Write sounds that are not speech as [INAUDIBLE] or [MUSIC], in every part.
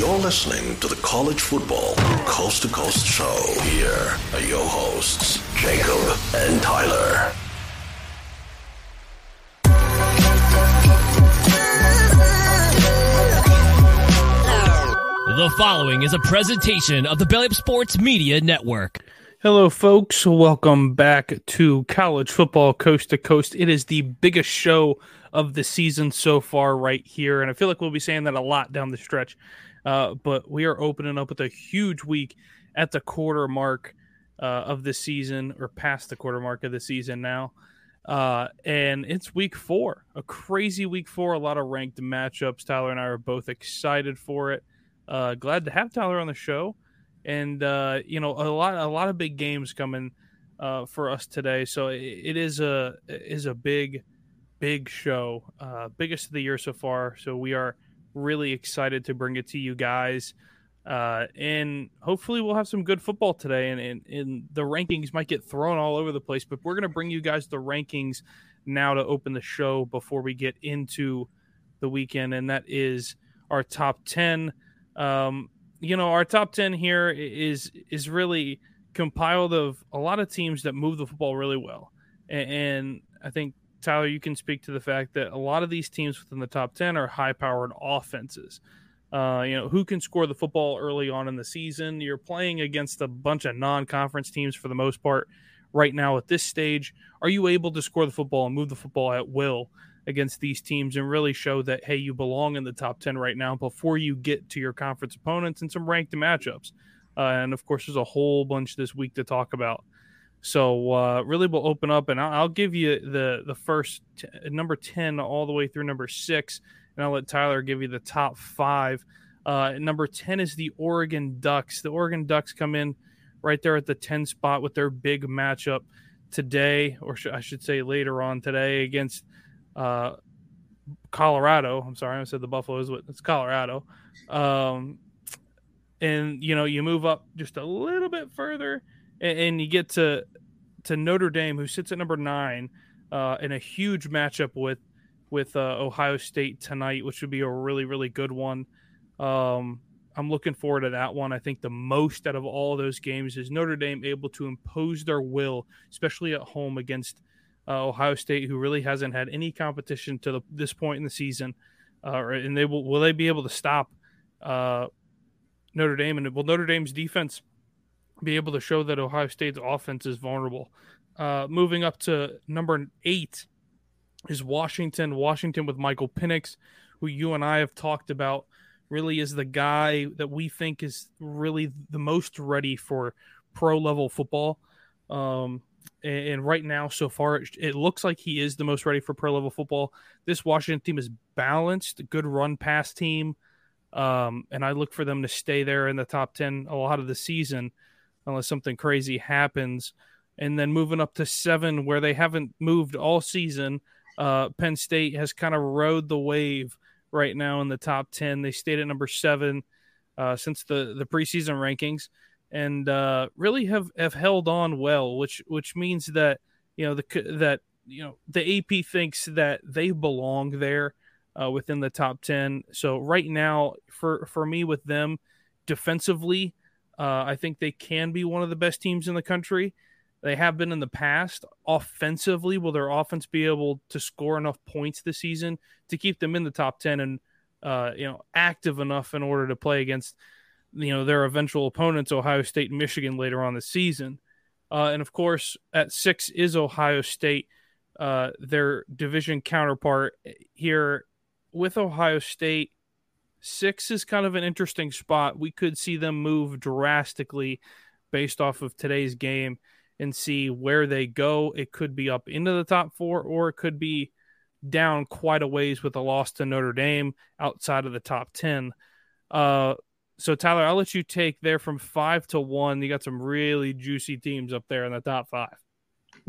You're listening to the College Football Coast to Coast Show. Here are your hosts, Jacob and Tyler. The following is a presentation of the Belly Up Sports Media Network. Hello, folks. Welcome back to College Football Coast to Coast. It is the biggest show of the season so far, right here. And I feel like we'll be saying that a lot down the stretch. Uh, but we are opening up with a huge week at the quarter mark uh, of the season, or past the quarter mark of the season now. Uh, and it's week four, a crazy week four, a lot of ranked matchups. Tyler and I are both excited for it. Uh, glad to have Tyler on the show, and uh, you know a lot a lot of big games coming uh, for us today. So it, it is a it is a big big show, uh, biggest of the year so far. So we are really excited to bring it to you guys. Uh, and hopefully we'll have some good football today and, and, and the rankings might get thrown all over the place but we're going to bring you guys the rankings now to open the show before we get into the weekend and that is our top 10 um, you know, our top 10 here is is really compiled of a lot of teams that move the football really well. And, and I think Tyler, you can speak to the fact that a lot of these teams within the top 10 are high powered offenses. Uh, you know, who can score the football early on in the season? You're playing against a bunch of non conference teams for the most part right now at this stage. Are you able to score the football and move the football at will? against these teams and really show that hey you belong in the top 10 right now before you get to your conference opponents and some ranked matchups uh, and of course there's a whole bunch this week to talk about so uh, really we'll open up and I'll, I'll give you the the first t- number 10 all the way through number six and i'll let tyler give you the top five uh, number 10 is the oregon ducks the oregon ducks come in right there at the 10 spot with their big matchup today or sh- i should say later on today against uh, Colorado. I'm sorry, I said the Buffaloes, but it's Colorado. Um, and you know, you move up just a little bit further, and you get to to Notre Dame, who sits at number nine, uh, in a huge matchup with with uh, Ohio State tonight, which would be a really really good one. Um, I'm looking forward to that one. I think the most out of all those games is Notre Dame able to impose their will, especially at home against uh, Ohio State, who really hasn't had any competition to the, this point in the season, uh, and they will will they be able to stop uh, Notre Dame? And will Notre Dame's defense be able to show that Ohio State's offense is vulnerable? Uh, moving up to number eight is Washington. Washington with Michael Penix, who you and I have talked about, really is the guy that we think is really the most ready for pro level football. Um, and right now, so far, it looks like he is the most ready for pro level football. This Washington team is balanced, good run pass team, um, and I look for them to stay there in the top ten a lot of the season, unless something crazy happens. And then moving up to seven, where they haven't moved all season, uh, Penn State has kind of rode the wave right now in the top ten. They stayed at number seven uh, since the the preseason rankings and uh, really have, have held on well, which which means that you know the that you know the AP thinks that they belong there uh, within the top ten. So right now, for for me with them defensively, uh, I think they can be one of the best teams in the country. They have been in the past. Offensively, will their offense be able to score enough points this season to keep them in the top ten and uh, you know active enough in order to play against you know their eventual opponents, Ohio State and Michigan, later on the season. Uh, and of course, at six is Ohio State, uh, their division counterpart here with Ohio State. Six is kind of an interesting spot. We could see them move drastically based off of today's game and see where they go. It could be up into the top four, or it could be down quite a ways with a loss to Notre Dame outside of the top 10. Uh, so Tyler, I'll let you take there from five to one. You got some really juicy teams up there in the top five.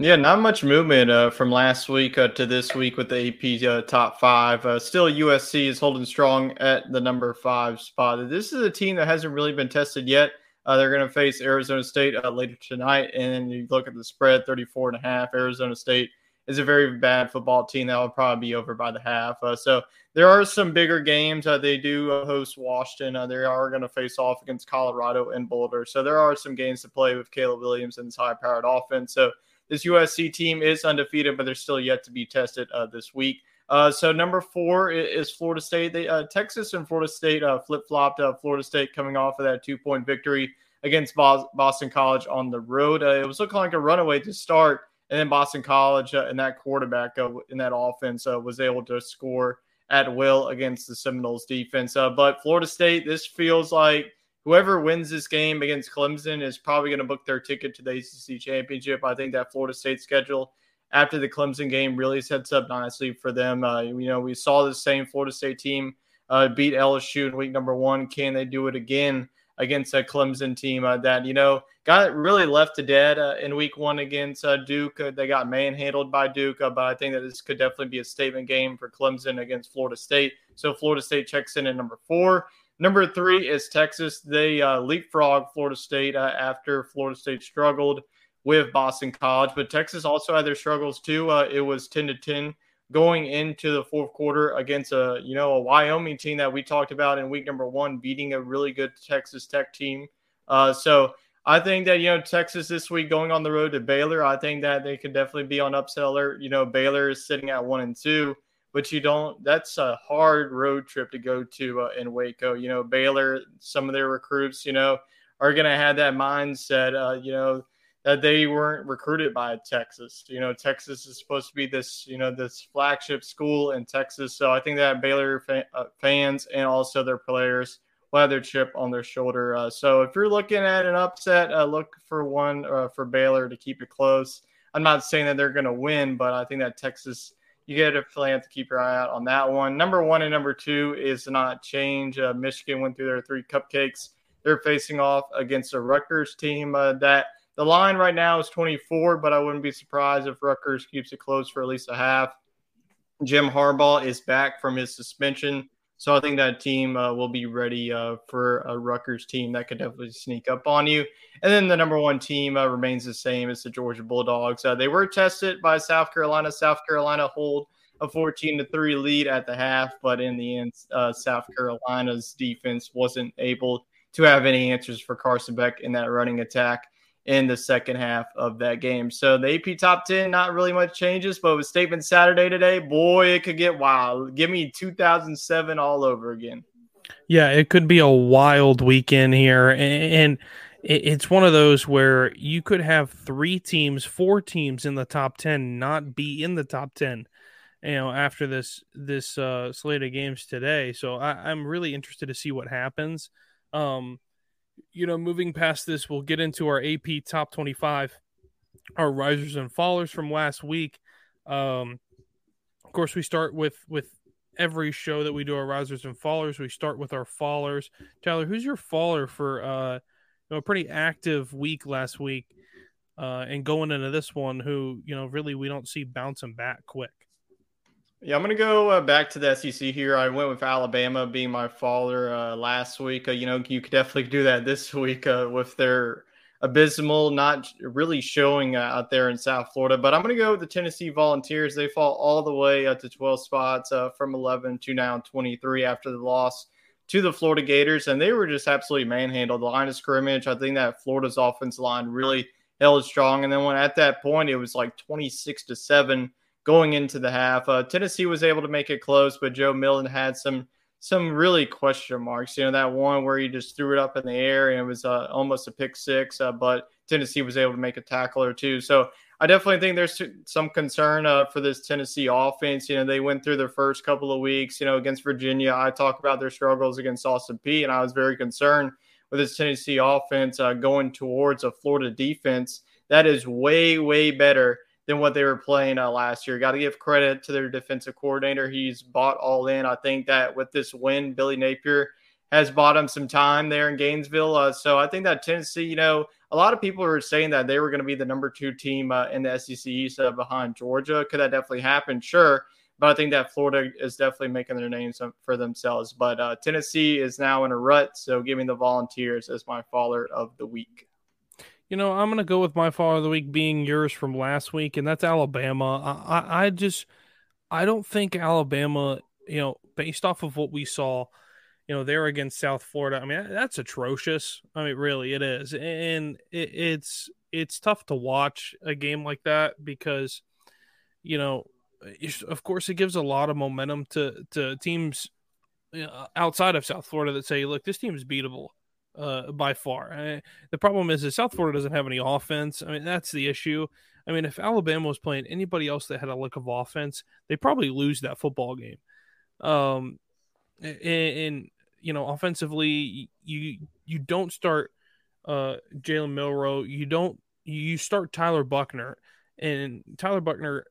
Yeah, not much movement uh, from last week uh, to this week with the AP uh, top five. Uh, still, USC is holding strong at the number five spot. This is a team that hasn't really been tested yet. Uh, they're going to face Arizona State uh, later tonight, and you look at the spread 34 and a half. Arizona State is a very bad football team that will probably be over by the half. So there are some bigger games. They do host Washington. They are going to face off against Colorado and Boulder. So there are some games to play with Caleb Williams and his high-powered offense. So this USC team is undefeated, but they're still yet to be tested uh, this week. Uh, so number four is Florida State. They, Texas and Florida State flip-flopped. Florida State coming off of that two-point victory against Boston College on the road. it was looking like a runaway to start and then Boston College uh, and that quarterback uh, in that offense uh, was able to score at will against the Seminoles defense. Uh, but Florida State, this feels like whoever wins this game against Clemson is probably going to book their ticket to the ACC championship. I think that Florida State schedule after the Clemson game really sets up nicely for them. Uh, you know, we saw the same Florida State team uh, beat LSU in week number one. Can they do it again? against a Clemson team uh, that you know got really left to dead uh, in Week One against uh, Duke. Uh, they got manhandled by Duke, but I think that this could definitely be a statement game for Clemson against Florida State. So Florida State checks in at number four. Number three is Texas. They uh, leapfrog Florida State after Florida State struggled with Boston College, but Texas also had their struggles too. it was ten to ten going into the fourth quarter against a you know a Wyoming team that we talked about in week number one, beating a really good Texas Tech team. Uh, so I think that you know Texas this week going on the road to Baylor, I think that they could definitely be on upset alert. You know Baylor is sitting at one and two, but you don't. That's a hard road trip to go to uh, in Waco. You know Baylor, some of their recruits, you know, are going to have that mindset. Uh, you know that they weren't recruited by Texas. You know, Texas is supposed to be this, you know, this flagship school in Texas. So I think that Baylor uh, fans and also their players will have their chip on their shoulder. Uh, so if you're looking at an upset, uh, look for one uh, for Baylor to keep it close. I'm not saying that they're going to win, but I think that Texas, you get a plan to keep your eye out on that one. Number one and number two is not change. Uh, Michigan went through their three cupcakes. They're facing off against a Rutgers team uh, that – the line right now is 24, but I wouldn't be surprised if Rutgers keeps it close for at least a half. Jim Harbaugh is back from his suspension. So I think that team uh, will be ready uh, for a Rutgers team that could definitely sneak up on you. And then the number one team uh, remains the same as the Georgia Bulldogs. Uh, they were tested by South Carolina. South Carolina hold a 14 to 3 lead at the half, but in the end, uh, South Carolina's defense wasn't able to have any answers for Carson Beck in that running attack in the second half of that game. So the AP top 10, not really much changes, but with Statement Saturday today, boy, it could get wild. Give me 2007 all over again. Yeah, it could be a wild weekend here. And it's one of those where you could have three teams, four teams in the top 10 not be in the top 10 you know after this this uh slate of games today so I, i'm really interested to see what happens um you know, moving past this, we'll get into our AP top 25, our risers and fallers from last week. Um, of course, we start with with every show that we do our risers and fallers. We start with our fallers. Tyler, who's your faller for uh, you know, a pretty active week last week, uh, and going into this one, who you know really we don't see bouncing back quick. Yeah, I'm going to go uh, back to the SEC here. I went with Alabama being my faller uh, last week. Uh, you know, you could definitely do that this [LAUGHS] week uh, with their abysmal, not really showing uh, out there in South Florida. But I'm going to go with the Tennessee Volunteers. They fall all the way up to 12 spots uh, from 11 to now 23 after the loss to the Florida Gators. And they were just absolutely manhandled. The line of scrimmage, I think that Florida's offense line really held strong. And then when at that point, it was like 26 to 7 going into the half. Uh, Tennessee was able to make it close, but Joe Milton had some some really question marks. You know that one where he just threw it up in the air and it was uh, almost a pick six, uh, but Tennessee was able to make a tackle or two. So I definitely think there's some concern uh, for this Tennessee offense. You know they went through their first couple of weeks. You know against Virginia, I talked about their struggles against Austin Peay, and I was very concerned with this Tennessee offense uh, going towards a Florida defense that is way way better than what they were playing uh, last year. Got to give credit to their defensive coordinator. He's bought all in. I think that with this win, Billy Napier has bought him some time there in Gainesville. Uh, so I think that Tennessee, you know, a lot of people were saying that they were going to be the number two team uh, in the SEC East uh, behind Georgia. Could that definitely happen? Sure. But I think that Florida is definitely making their names for themselves. But uh, Tennessee is now in a rut. So giving the Volunteers as my faller of the week. You know, I'm going to go with my fall of the week being yours from last week, and that's Alabama. I, I, I just, I don't think Alabama, you know, based off of what we saw, you know, they're against South Florida. I mean, that's atrocious. I mean, really, it is, and it, it's it's tough to watch a game like that because, you know, of course, it gives a lot of momentum to to teams outside of South Florida that say, look, this team is beatable uh, by far. I, the problem is that South Florida doesn't have any offense. I mean, that's the issue. I mean, if Alabama was playing anybody else that had a lick of offense, they probably lose that football game. Um, and, and you know, offensively, you you don't start uh Jalen Milroe. You don't you start Tyler Buchner, and Tyler Buchner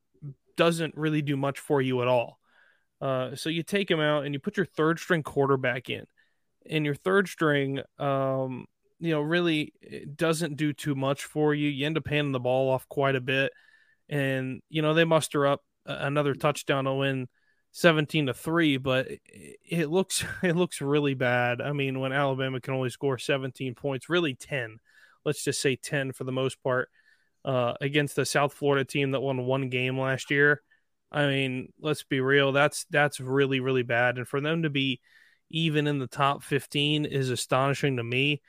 doesn't really do much for you at all. Uh, so you take him out and you put your third string quarterback in, and your third string, um, you know, really doesn't do too much for you. You end up handing the ball off quite a bit, and you know they muster up another touchdown to win 17 to 3 but it looks [LAUGHS] it looks really bad. I mean when alabama can only score 17 points really 10 let's just say 10 for the most part uh, against the south florida team that won one game last year. I mean let's be real that's that's really really bad. And for them to be even in the top 15 is astonishing to me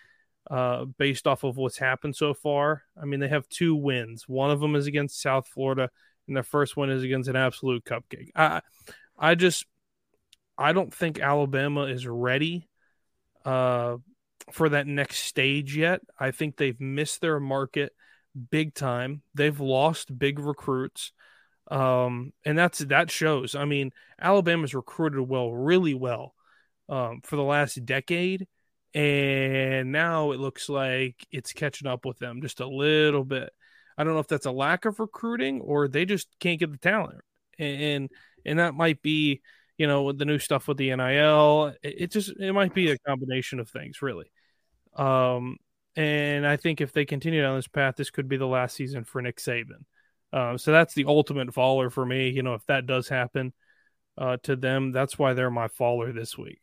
uh, based off of what's happened so far i mean they have two wins one of them is against south florida and their first one is against an absolute cupcake i I just I don't think Alabama is ready uh, for that next stage yet. I think they've missed their market big time. They've lost big recruits. Um, and that's that shows. I mean, Alabama's recruited well, really well, um, for the last decade, and now it looks like it's catching up with them just a little bit. I don't know if that's a lack of recruiting or they just can't get the talent. And, and that might be you know with the new stuff with the NIL. It, it just it might be a combination of things, really. Um, and I think if they continue down this path, this could be the last season for Nick Saban. Um, so that's the ultimate faller for me. You know, if that does happen uh, to them, that's why they're my faller this week.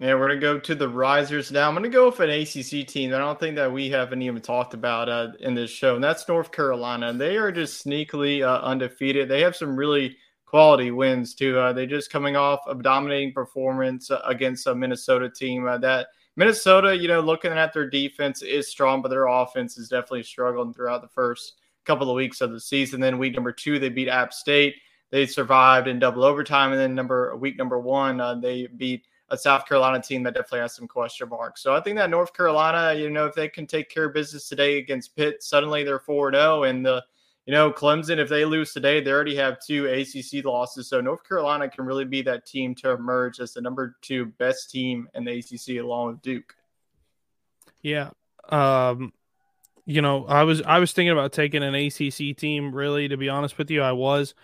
Yeah, we're gonna go to the risers now. I'm gonna go with an ACC team that I don't think that we haven't even talked about uh, in this show, and that's North Carolina. They are just sneakily uh, undefeated. They have some really quality wins too. Uh, they just coming off a dominating performance uh, against a Minnesota team uh, that Minnesota, you know, looking at their defense is strong, but their offense is definitely struggling throughout the first couple of weeks of the season. Then week number two, they beat App State. They survived in double overtime, and then number week number one, uh, they beat a South Carolina team that definitely has some question marks. So I think that North Carolina, you know, if they can take care of business today against Pitt, suddenly they're 4 0 and the you know, Clemson, if they lose today, they already have two ACC losses. So North Carolina can really be that team to emerge as the number two best team in the ACC along with Duke. Yeah. Um, you know, I was I was thinking about taking an ACC team. Really, to be honest with you, I was.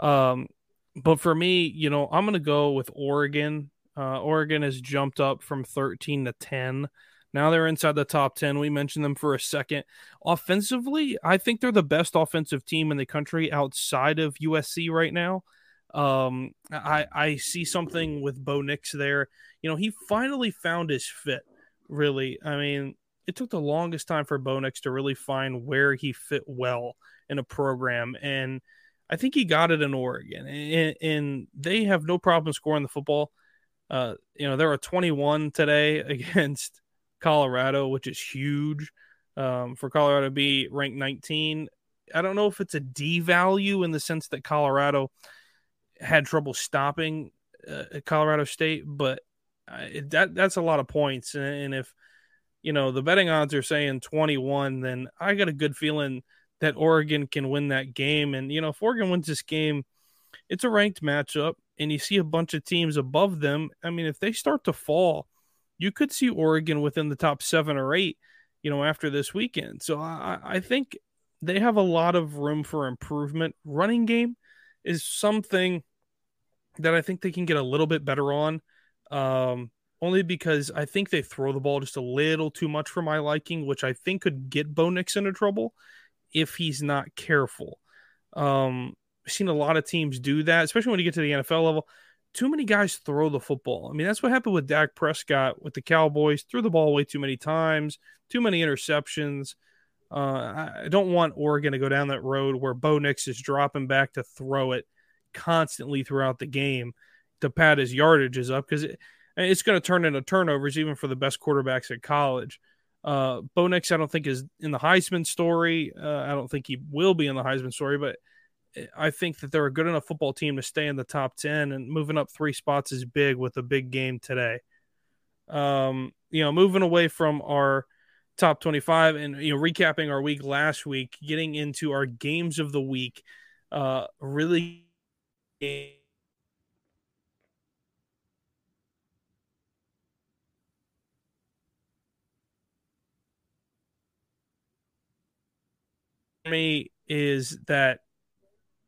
Um, but for me, you know, I'm going to go with Oregon. Uh, Oregon has jumped up from 13 to 10. Now they're inside the top 10. We mentioned them for a second. Offensively, I think they're the best offensive team in the country outside of USC right now. Um, I, I see something with Bo Nix there. You know, he finally found his fit, really. I mean, it took the longest time for Bo Nix to really find where he fit well in a program. And I think he got it in Oregon. And, and they have no problem scoring the football. Uh, you know, there are 21 today [LAUGHS] against Colorado, which is huge um, for Colorado to be ranked 19. I don't know if it's a D value in the sense that Colorado had trouble stopping uh, Colorado State, but that that's a lot of points. And if you know the betting odds are saying 21, then I got a good feeling that Oregon can win that game. And you know, if Oregon wins this game, it's a ranked matchup, and you see a bunch of teams above them. I mean, if they start to fall you could see Oregon within the top seven or eight, you know, after this weekend. So I, I think they have a lot of room for improvement. Running game is something that I think they can get a little bit better on. Um, only because I think they throw the ball just a little too much for my liking, which I think could get Bo Nix into trouble if he's not careful. Um, seen a lot of teams do that, especially when you get to the NFL level too many guys throw the football. I mean, that's what happened with Dak Prescott with the Cowboys. Threw the ball way too many times, too many interceptions. Uh, I don't want Oregon to go down that road where Bo Nix is dropping back to throw it constantly throughout the game to pad his yardages up because it, it's going to turn into turnovers even for the best quarterbacks at college. Uh, Bo Nix, I don't think is in the Heisman story. Uh, I don't think he will be in the Heisman story, but I think that they're a good enough football team to stay in the top 10 and moving up three spots is big with a big game today. Um, you know, moving away from our top 25 and, you know, recapping our week last week, getting into our games of the week, uh, really me is that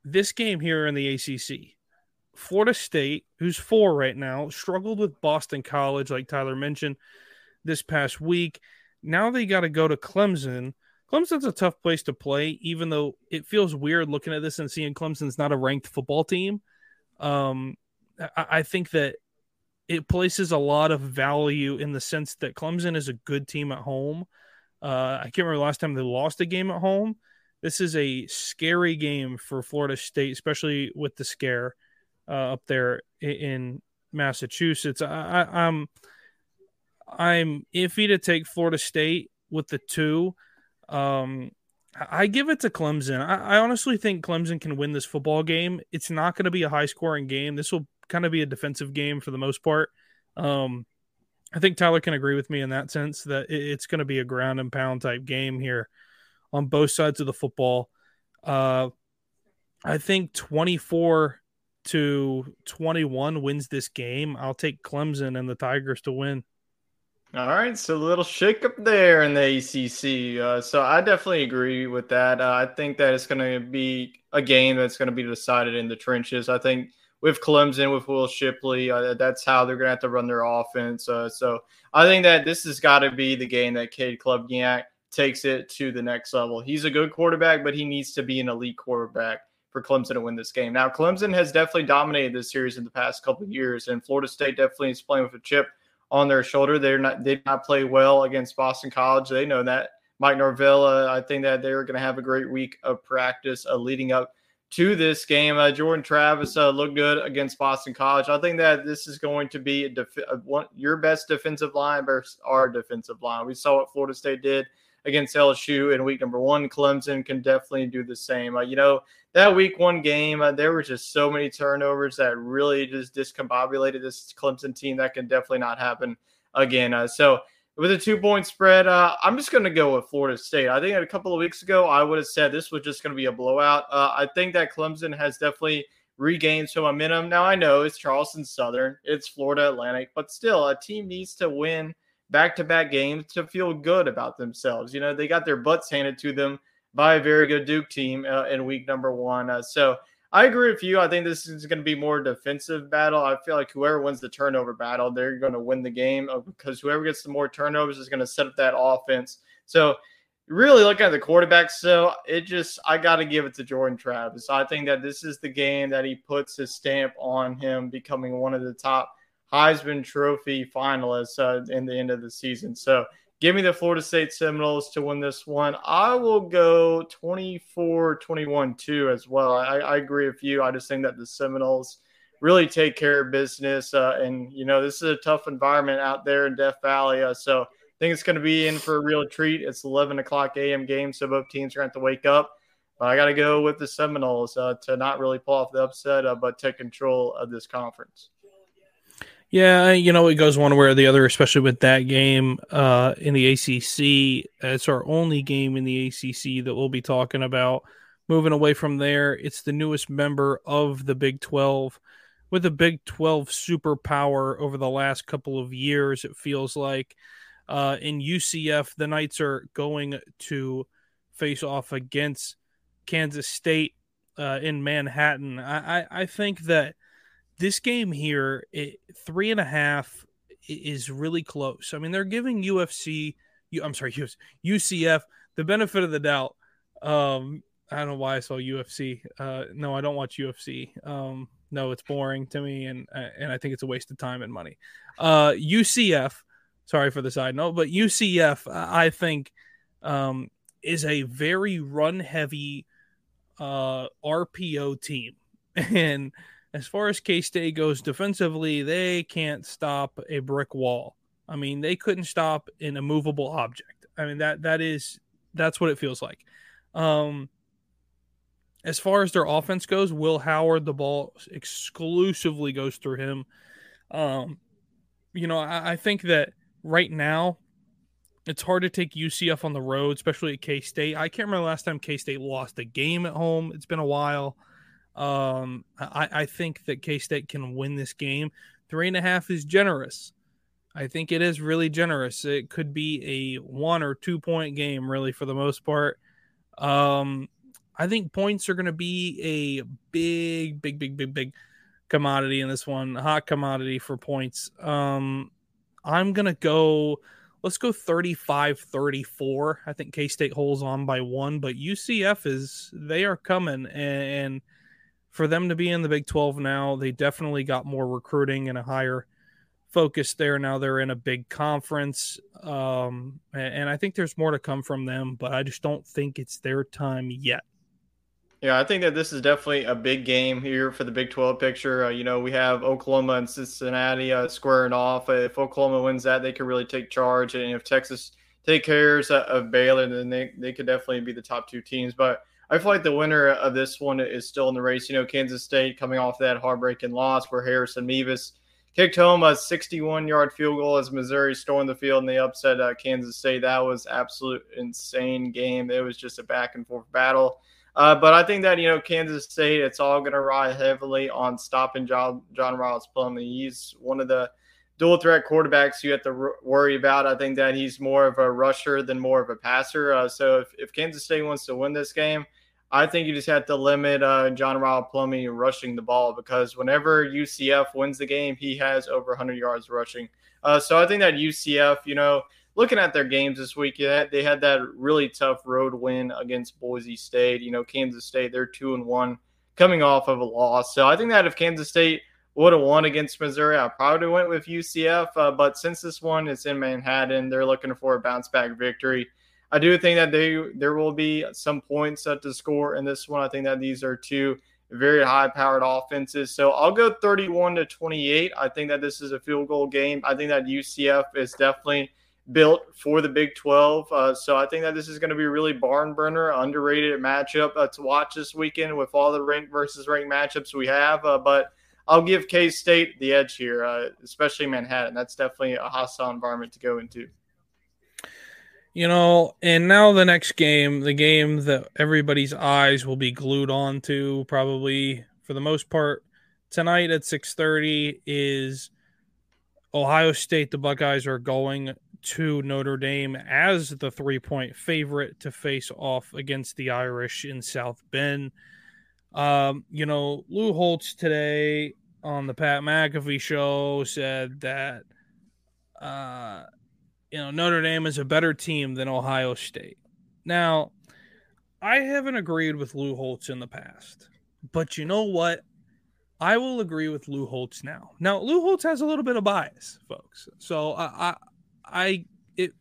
this game here in the ACC, Florida State, who's four right now, struggled with Boston College, like Tyler mentioned this past week. Now they got to go to Clemson. Clemson's a tough place to play, even though it feels weird looking at this and seeing Clemson's not a ranked football team. Um, I, I think that it places a lot of value in the sense that Clemson is a good team at home. Uh, I can't remember last time they lost a game at home this is a scary game for Florida State, especially with the scare uh, up there in Massachusetts. I, I, I'm I'm iffy to take Florida State with the two. Um, I give it to Clemson. I, I, honestly think Clemson can win this football game. It's not going to be a high scoring game. This will kind of be a defensive game for the most part. Um, I think Tyler can agree with me in that sense that it's going to be a ground and pound type game here on both sides of the football. Uh, I think 24 to 21 wins this game. I'll take Clemson and the Tigers to win. All right, so a little shake up there in the ACC. Uh, so I definitely agree with that. Uh, I think that it's going to be a game that's going to be decided in the trenches. I think with Clemson, with Will Shipley, uh, that's how they're going to have to run their offense. Uh, so I think that this has got to be the game that Cade Klubnik takes it to the next level. He's a good quarterback, but he needs to be an elite quarterback for Clemson to win this game. Now, Clemson has definitely dominated this series in the past couple of years, and Florida State definitely is playing with a chip on their shoulder. They're not they did not play well against Boston College. They know that. Mike Norvell, uh, I think that they're going to have a great week of practice uh, leading up to this game. Uh, Jordan Travis uh, looked good against Boston College. I think that this is going to be a def- one, your best defensive line versus our defensive line. We saw what Florida State did against LSU in week number one. Clemson can definitely do the same. Uh, you know, that week one game, uh, there were just so many turnovers that really just discombobulated this Clemson team. That can definitely not happen again. Uh, so, with a two point spread, uh, I'm just going to go with Florida State. I think a couple of weeks ago, I would have said this was just going to be a blowout. Uh, I think that Clemson has definitely regained some momentum. Now, I know it's Charleston Southern, it's Florida Atlantic, but still, a team needs to win back to back games to feel good about themselves. You know, they got their butts handed to them by a very good Duke team uh, in week number one. Uh, so I agree with you. I think this is going to be more defensive battle. I feel like whoever wins the turnover battle, they're going to win the game uh, because whoever gets the more turnovers is going to set up that offense. So really looking at the quarterbacks, so it just I got to give it to Jordan Travis. I think that this is the game that he puts his stamp on him becoming one of the top Heisman Trophy finalists uh, in the end of the season. So give me the Florida State Seminoles to win this one. I will go 24 21 2 as well. I, I, agree with you. I just think that the Seminoles really take care of business. Uh, and, you know, this is a tough environment out there in Death Valley. Uh, so I think it's going to be in for a real treat. It's 11 o'clock a.m. game, so both teams are going to have to wake up. But I got to go with the Seminoles uh, to not really pull off the upset, uh, but take control of this conference. Yeah, you know, it goes one way or the other, especially with that game uh, in the ACC. It's our only game in the ACC that we'll be talking about. Moving away from there, it's the newest member of the Big 12 with a Big 12 superpower over the last couple of years, it feels like. Uh, in UCF, the Knights are going to face off against Kansas State uh, in Manhattan. I, I, I think that this game here, it, three and a half is really close. I mean, they're giving UFC, I'm sorry, [LAUGHS] UCF the benefit of the doubt. Um, I don't know why I saw UFC. Uh, no, I don't watch UFC. Um, no, it's boring to me, and uh, and I think it's a waste of time and money. Uh, UCF, sorry for the side note, but UCF, I think, um, is a very run heavy uh, RPO team. [LAUGHS] And as far as K State goes defensively, they can't stop a brick wall. I mean, they couldn't stop an immovable object. I mean that that is that's what it feels like. Um, as far as their offense goes, Will Howard, the ball exclusively goes through him. Um, you know, I, I think that right now it's hard to take UCF on the road, especially at K State. I can't remember last time K State lost a game at home. It's been a while. Um, I, I think that K State can win this game. Three and a half is generous. I think it is really generous. It could be a one or two point game, really, for the most part. Um, I think points are going to be a big, big, big, big, big commodity in this one. Hot commodity for points. Um, I'm going to go, let's go 35 34. I think K State holds on by one, but UCF is, they are coming. And for them to be in the Big 12 now, they definitely got more recruiting and a higher focus there. Now they're in a big conference. Um, and I think there's more to come from them, but I just don't think it's their time yet. Yeah, I think that this is definitely a big game here for the Big 12 picture. Uh, you know, we have Oklahoma and Cincinnati uh, squaring off. If Oklahoma wins that, they could really take charge. And if Texas take cares of Baylor, then they, they could definitely be the top two teams. But I feel like the winner of this one is still in the race. You know, Kansas State coming off that heartbreaking loss where Harrison Mevis kicked home a 61 yard field goal as Missouri stormed the field and they upset uh, Kansas State. That was absolute insane game. It was just a back and forth battle. Uh, but I think that you know Kansas State, it's all going to rely heavily on stopping John John Rhys Plumlee. He's one of the dual threat quarterbacks you have to worry about. I think that he's more of a rusher than more of a passer. Uh, so if, if Kansas State wants to win this game, I think you just have to limit uh, John Rhys Plumlee rushing the ball because whenever UCF wins the game, he has over 100 yards rushing. Uh, so I think that UCF, you know, looking at their games this week, they had that really tough road win against Boise State. You know, Kansas State, they're two and one coming off of a loss. So I think that if Kansas State would have won against Missouri, I probably went with UCF. Uh, but since this one is in Manhattan, they're looking for a bounce back victory. I do think that they there will be some points to score in this one. I think that these are two very high powered offenses. So I'll go 31 to 28. I think that this is a field goal game. I think that UCF is definitely built for the Big 12. Uh, so I think that this is going to be a really barn burner, underrated matchup uh, to watch this weekend with all the ranked versus ranked matchups we have. Uh, but I'll give K State the edge here, uh, especially Manhattan. That's definitely a hostile environment to go into. You know, and now the next game, the game that everybody's eyes will be glued on to, probably for the most part, tonight at 6:30 is Ohio State. The Buckeyes are going to Notre Dame as the three point favorite to face off against the Irish in South Bend. Um, you know, Lou Holtz today on the Pat McAfee show said that, uh, you know, Notre Dame is a better team than Ohio State. Now, I haven't agreed with Lou Holtz in the past, but you know what? I will agree with Lou Holtz now. Now, Lou Holtz has a little bit of bias, folks. So I, I I it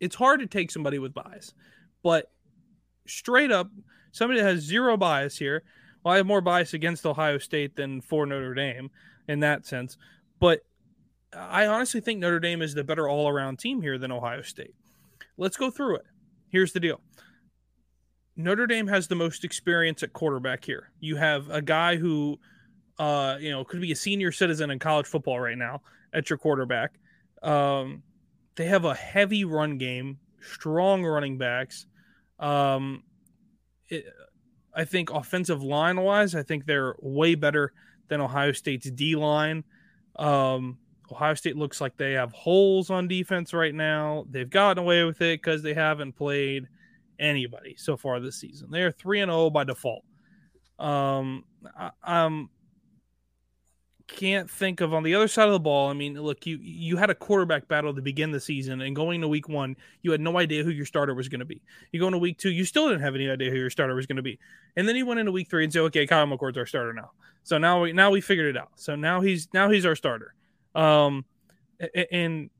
it's hard to take somebody with bias, but straight up, somebody that has zero bias here. Well, I have more bias against Ohio State than for Notre Dame in that sense, but I honestly think Notre Dame is the better all around team here than Ohio State. Let's go through it. Here's the deal. Notre Dame has the most experience at quarterback here. You have a guy who, uh, you know, could be a senior citizen in college football right now at your quarterback. Um, they have a heavy run game, strong running backs. Um, it, I think offensive line wise, I think they're way better than Ohio State's D line. Um, Ohio State looks like they have holes on defense right now. They've gotten away with it because they haven't played anybody so far this season. They are three and zero oh by default. Um, I, I'm can't think of on the other side of the ball. I mean, look, you you had a quarterback battle to begin the season, and going to week one, you had no idea who your starter was going to be. You go into week two, you still didn't have any idea who your starter was going to be, and then you went into week three and say, okay, Kyle McCord's our starter now. So now we now we figured it out. So now he's now he's our starter, um, and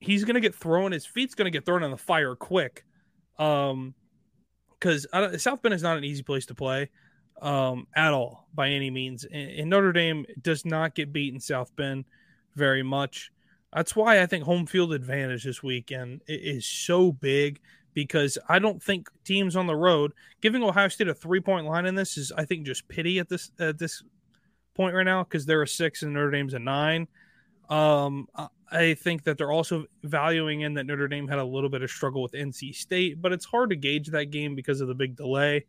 he's going to get thrown. His feet's going to get thrown in the fire quick Um, because South Bend is not an easy place to play um, at all by any means. And, and, Notre Dame does not get beat in South Bend very much. That's why I think home field advantage this weekend is so big because I don't think teams on the road giving Ohio State a three point line in this is I think just pity at this at this point right now because they're a six and Notre Dame's a nine. Um, I think that they're also valuing in that Notre Dame had a little bit of struggle with NC State, but it's hard to gauge that game because of the big delay.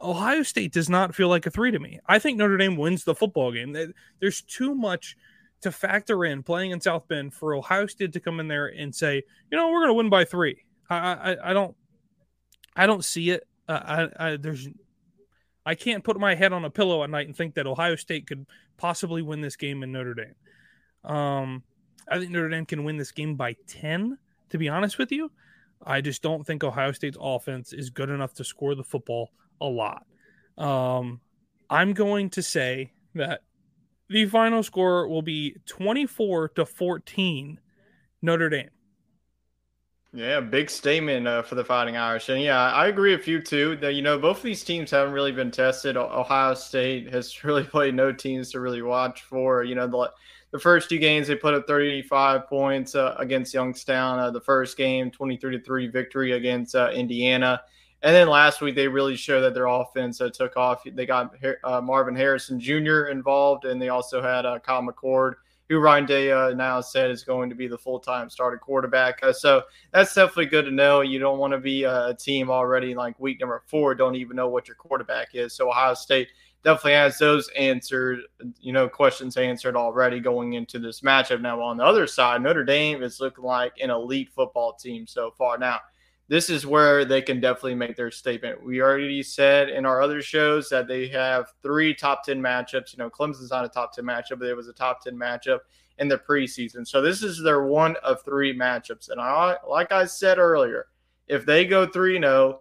Ohio State does not feel like a three to me. I think Notre Dame wins the football game. There's too much to factor in playing in South Bend for Ohio State to come in there and say, you know, we're going to win by three. I, I, I don't, I don't see it. Uh, I, I, there's, I can't put my head on a pillow at night and think that Ohio State could possibly win this game in Notre Dame. Um, I think Notre Dame can win this game by 10, to be honest with you. I just don't think Ohio State's offense is good enough to score the football a lot. Um, I'm going to say that the final score will be 24 to 14 Notre Dame. Yeah, big statement uh, for the Fighting Irish. And yeah, I agree with you too that, you know, both of these teams haven't really been tested. Ohio State [LAUGHS] has really played no teams to really watch for. You know, the, the first two games, they put up 35 points uh, against Youngstown. Uh, the first game, 23 to 3 victory against uh, Indiana. And then last week, they really showed that their offense uh, took off. They got uh, Marvin Harrison Jr. involved, and they also had Kyle McCord who Ryan Day uh, now said is going to be the full time starting quarterback. Uh, so that's definitely good to know. You don't want to be a team already like week number four, don't even know what your quarterback is. So Ohio State definitely has those answered, you know, questions answered already going into this matchup. Now, on the other side, Notre Dame is looking like an elite football team so far. Now, this is where they can definitely make their statement. We already said in our other shows that they have three top 10 matchups. You know, Clemson's not a top 10 matchup, but it was a top 10 matchup in the preseason. So this is their one of three matchups. And I, like I said earlier, if they go 3 0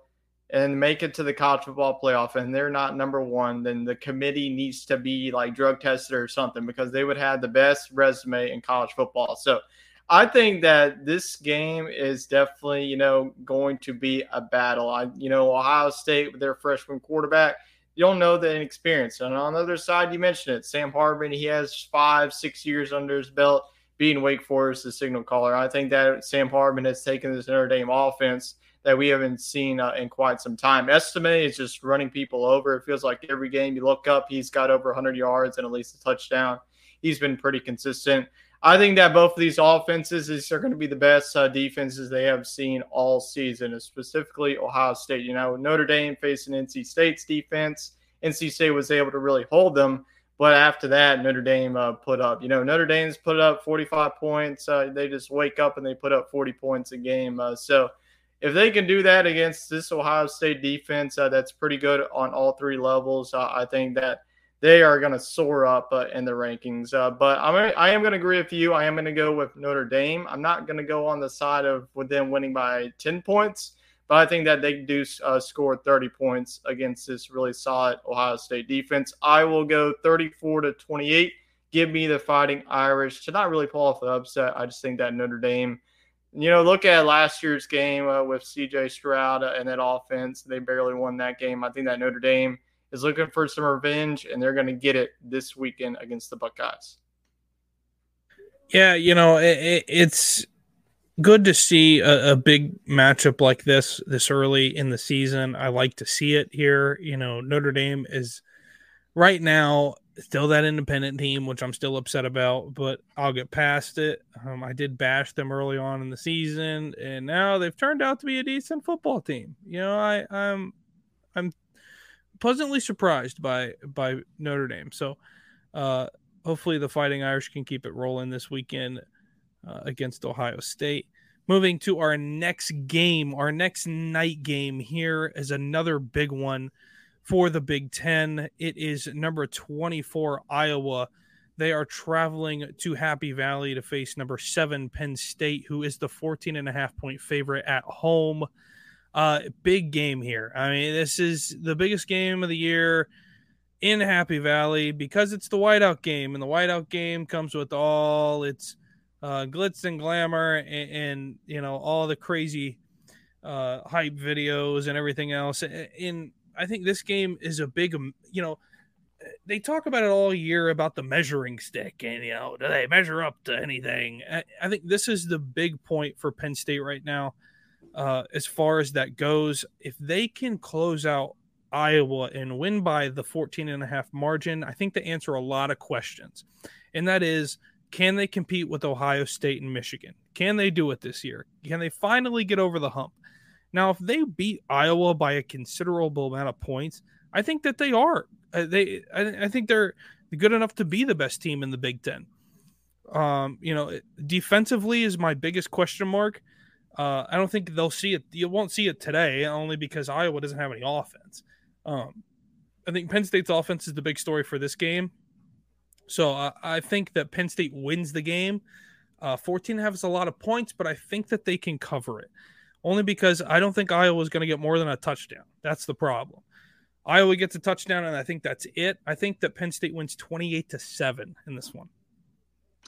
and make it to the college football playoff and they're not number one, then the committee needs to be like drug tested or something because they would have the best resume in college football. So I think that this game is definitely, you know, going to be a battle. I, you know, Ohio State with their freshman quarterback, you don't know the inexperience. And on the other side, you mentioned it, Sam Hartman, he has five, six years under his belt being Wake Forest the signal caller. I think that Sam Hartman has taken this Notre Dame offense that we haven't seen uh, in quite some time. Estime is just running people over. It feels like every game you look up, he's got over 100 yards and at least a touchdown. He's been pretty consistent. I think that both of these offenses are going to be the best uh, defenses they have seen all season, specifically Ohio State. You know, Notre Dame facing NC State's defense. NC State was able to really hold them, but after that, Notre Dame uh, put up. You know, Notre Dame's put up 45 points. Uh, they just wake up and they put up 40 points a game. Uh, so if they can do that against this Ohio State defense, uh, that's pretty good on all three levels. Uh, I think that they are going to soar up uh, in the rankings. Uh, but I'm, I am going to agree with you. I am going to go with Notre Dame. I'm not going to go on the side of with them winning by 10 points, but I think that they do uh, score 30 points against this really solid Ohio State defense. I will go 34 to 28. Give me the Fighting Irish to not really pull off the upset. I just think that Notre Dame. You know, look at last year's game uh, with CJ Stroud and that offense. They barely won that game. I think that Notre Dame is looking for some revenge, and they're going to get it this weekend against the Buckeyes. Yeah, you know, it, it's good to see a, a, big matchup like this this early in the season. I like to see it here. You know, Notre Dame is right now still that independent team, which I'm still upset about, but I'll get past it. Um, I did bash them early on in the season, and now they've turned out to be a decent football team. You know, I, I'm I'm pleasantly surprised by by Notre Dame. So uh, hopefully the Fighting Irish can keep it rolling this weekend uh, against Ohio State. Moving to our next game, our next night game here is another big one for the Big Ten. It is number 24, Iowa. They are traveling to Happy Valley to face number seven, Penn State, who is the 14 and a half point favorite at home. Uh, big game here. I mean, this is the biggest game of the year in Happy Valley because it's the whiteout game, and the whiteout game comes with all its uh, glitz and glamour and, and you know all the crazy uh, hype videos and everything else. In I think this game is a big, um, you know, they talk about it all year about the measuring stick and you know do they measure up to anything i, think this is the big point for penn state right now uh, as far as that goes if they can close out iowa and win by the 14 and a half margin i think they answer a lot of questions and that is can they compete with ohio state and michigan can they do it this year can they finally get over the hump now if they beat iowa by a considerable amount of points I think that they are. Uh, they, I, I, think they're good enough to be the best team in the Big Ten. Um, you know, defensively is my biggest question mark. Uh, I don't think they'll see it. You won't see it today, only because Iowa doesn't have any offense. Um, I think Penn State's offense is the big story for this game. So uh, I think that Penn State wins the game. Uh, 14 has a lot of points, but I think that they can cover it. Only because I don't think Iowa is going to get more than a touchdown. That's the problem. Iowa gets a touchdown, and I think that's it. I think that Penn State wins 28 to 7 in this one.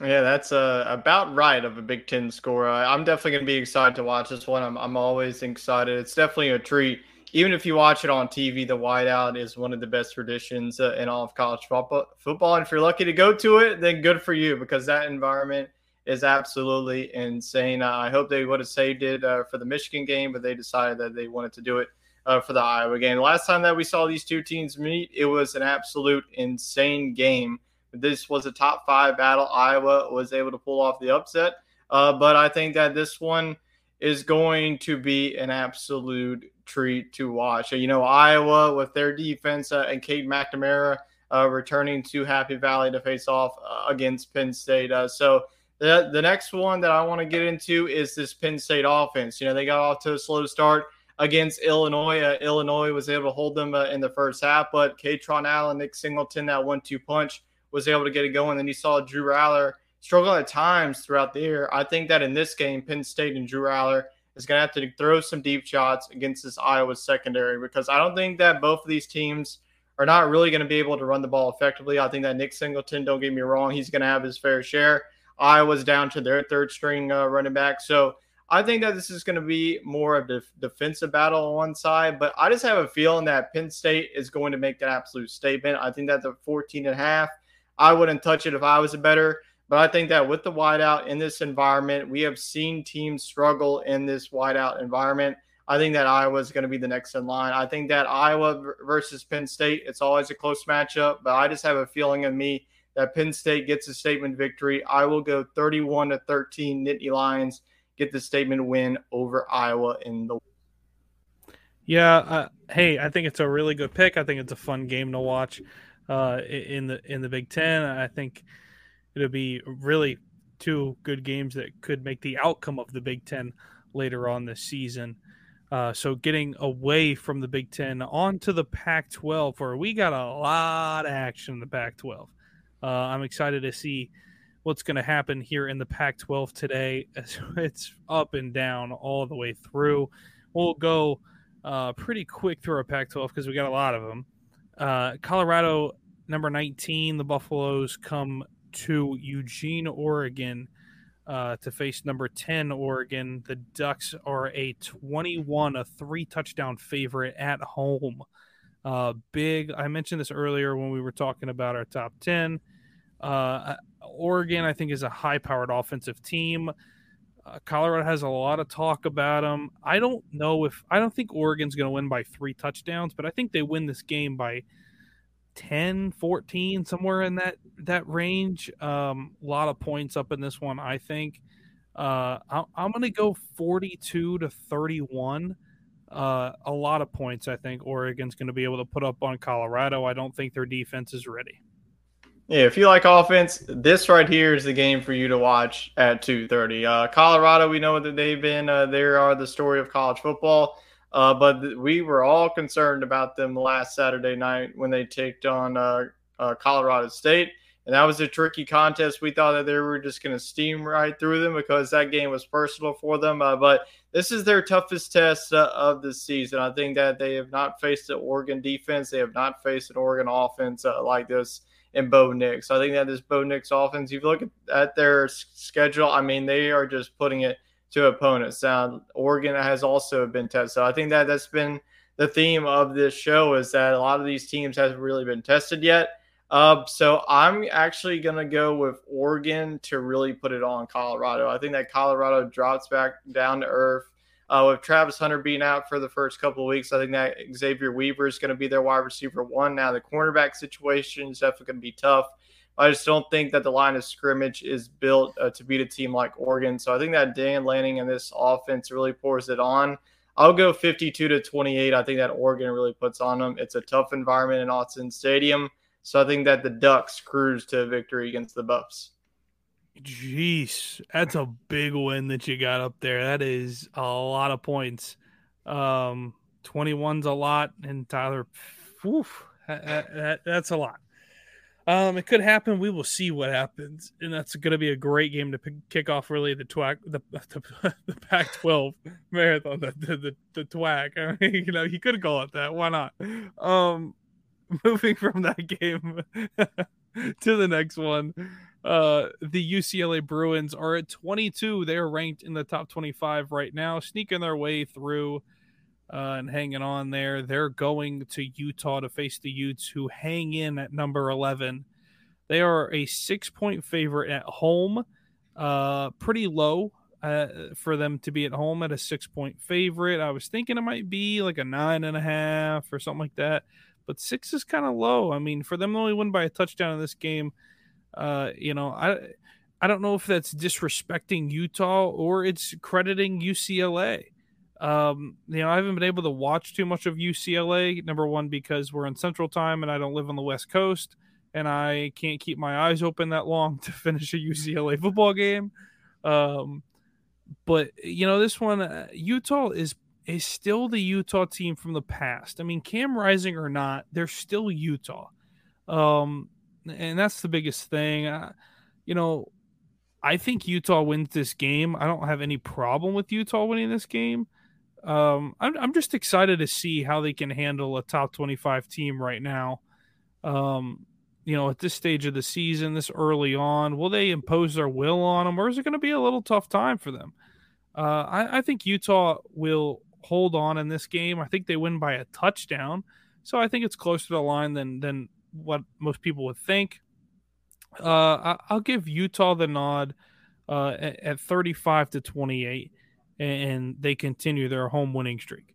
Yeah, that's uh, about right of a Big Ten score. I'm definitely going to be excited to watch this one. I'm, I'm always excited. It's definitely a treat. Even if you watch it on TV, the whiteout is one of the best traditions uh, in all of college football. And if you're lucky to go to it, then good for you because that environment is absolutely insane. I hope they would have saved it uh, for the Michigan game, but they decided that they wanted to do it uh, for the Iowa game. The last time that we saw these two teams meet, it was an absolute insane game. This was a top five battle. Iowa was able to pull off the upset, uh, but I think that this one is going to be an absolute treat to watch. You know, Iowa with their defense uh, and Cade McNamara uh, returning to Happy Valley to face off uh, against Penn State. Uh, so the the next one that I want to get into is this Penn State offense. You know, they got off to a slow start against Illinois. Uh, Illinois was able to hold them uh, in the first half, but Kaytron Allen, Nick Singleton, that one-two punch was able to get it going. Then you saw Drew Allar struggle at times throughout the year. I think that in this game, Penn State and Drew Allar is going to have to throw some deep shots against this Iowa secondary because I don't think that both of these teams are not really going to be able to run the ball effectively. I think that Nick Singleton, don't get me wrong, he's going to have his fair share. Iowa's down to their third string uh, running back. So I think that this is going to be more of a defensive battle on one side, but I just have a feeling that Penn State is going to make that absolute statement. I think that the 14 and a half, I wouldn't touch it if I was a bettor, but I think that with the whiteout in this environment, we have seen teams struggle in this whiteout environment. I think that Iowa is going to be the next in line. I think that Iowa versus Penn State, it's always a close matchup, but I just have a feeling in me that Penn State gets a statement victory. I will go 31 to 13 Nittany Lions get the statement win over Iowa in the. Yeah, uh, hey, I think it's a really good pick. I think it's a fun game to watch uh, in the in the Big Ten. I think it'll be really two good games that could make the outcome of the Big Ten later on this season. Uh, so getting away from the Big Ten onto the Pac-12, where we got a lot of action in the Pac-12. Uh, I'm excited to see what's going to happen here in the Pac 12 today. [LAUGHS] It's up and down all the way through. We'll go uh, pretty quick through our Pac 12 because we got a lot of them. Uh, Colorado, number 19, the Buffaloes come to Eugene, Oregon. Uh, to face number 10 Oregon. The Ducks are a 21, a three touchdown favorite at home. Uh, big, I mentioned this earlier when we were talking about our top 10. Uh, Oregon, I think, is a high powered offensive team. Colorado has a lot of talk about them. I don't know if I don't think Oregon's going to win by three touchdowns, but I think they win this game by 10, 14, somewhere in that that range. Um, a lot of points up in this one, I think. Uh, I, I'm going to go 42 to 31. Uh, a lot of points, I think Oregon's going to be able to put up on Colorado. I don't think their defense is ready. Yeah, if you like offense, this right here is the game for you to watch at 2:30. Uh, Colorado, we know that they've been uh, there are the story of college football, uh, but th- we were all concerned about them last Saturday night when they taked on uh, uh, Colorado State, and that was a tricky contest. We thought that they were just going to steam right through them because that game was personal for them. Uh, but this is their toughest test of the season. I think that they have not faced the Oregon defense, they have not faced an Oregon offense like this and Bo Nix. So I think that this Bo Nix offense, if you look at, their schedule, I mean, they are just putting it to opponents. Now, Oregon has also been tested. So I think that that's been the theme of this show is that a lot of these teams haven't really been tested yet. Uh, so I'm actually going to go with Oregon to really put it on Colorado. I think that Colorado drops back down to earth. Uh, with Travis Hunter being out for the first couple of weeks, I think that Xavier Weaver is going to be their wide receiver one. Now, the cornerback situation is definitely going to be tough. I just don't think that the line of scrimmage is built uh, to beat a team like Oregon. So I think that Dan Lanning and this offense really pours it on. I'll go 52 to 28. I think that Oregon really puts on them. It's a tough environment in Autzen Stadium. So I think that the Ducks cruise to victory against the Buffs. Jeez, that's a big win that you got up there. That is a lot of points. Um, 21's a lot, and Tyler, that, that, that's a lot. Um, it could happen. We will see what happens, and that's going to be a great game to kick off. Really, the twag, [LAUGHS] the the, the Pac-12 marathon, the the the, the twag. I mean, [LAUGHS] you know, you could call it that. Why not? Um, [LAUGHS] moving from that game to the next one, uh, the UCLA Bruins are at 22. They're ranked in the top 25 right now, sneaking their way through uh, and hanging on there. They're going to Utah to face the Utes, who hang in at number 11. They are a six point favorite at home, uh, pretty low uh, for them to be at home at a six point favorite. I was thinking it might be like a nine and a half or something like that but six is kind of low. I mean, for them to only win by a touchdown in this game, uh, you know, I I don't know if that's disrespecting Utah or it's crediting UCLA. Um, you know, I haven't been able to watch too much of UCLA. Number one, because we're in Central Time and I don't live on the West Coast, and I can't keep my eyes open that long [LAUGHS] to finish a UCLA football game. Um, but you know, this one, uh, Utah is is still the Utah team from the past. I mean, Cam Rising or not, they're still Utah. Um, and that's the biggest thing. Uh, you know, I think Utah wins this game. I don't have any problem with Utah winning this game. Um, I'm, I'm just excited to see how they can handle a top 25 team right now. Um, you know, at this stage of the season, this early on, will they impose their will on them, or is it going to be a little tough time for them? Uh, I, I think Utah will hold on in this game. I think they win by a touchdown. So I think it's closer to the line than than what most people would think. Uh, I, will give Utah the nod uh, at, at 35 to 28, and they continue their home winning streak.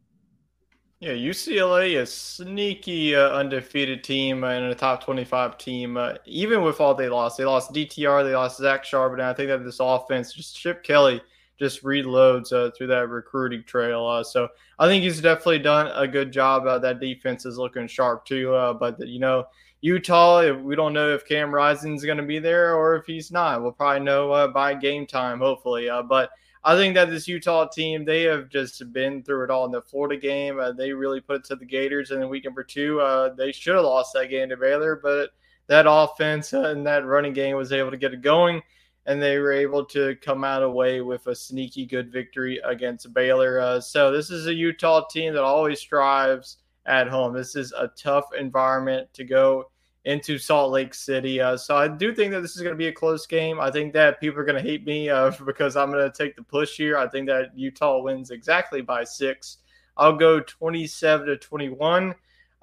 Yeah, UCLA is sneaky uh, undefeated team and a top 25 team. Uh, even with all they lost, they lost DTR, they lost Zach Charbonnet. I think that this offense, just Chip Kelly, just reloads uh, through that recruiting trail. Uh, so I think he's definitely done a good job. Uh, that defense is looking sharp too. Uh, but you know, Utah, we don't know if Cam Rising's going to be there or if he's not. We'll probably know uh, by game time, hopefully. Uh, but I think that this Utah team, they have just been through it all in the Florida game. they really put it to the Gators, and then week number two, they should have lost that game to Baylor, but that offense and that running game was able to get it going and they were able to come out away with a sneaky good victory against Baylor. Uh, so this is a Utah team that always strives at home. This is a tough environment to go into Salt Lake City. Uh, so I do think that this is going to be a close game. I think that people are going to hate me uh, [LAUGHS] because I'm going to take the push here. I think that Utah wins exactly by six. I'll go 27 to 21.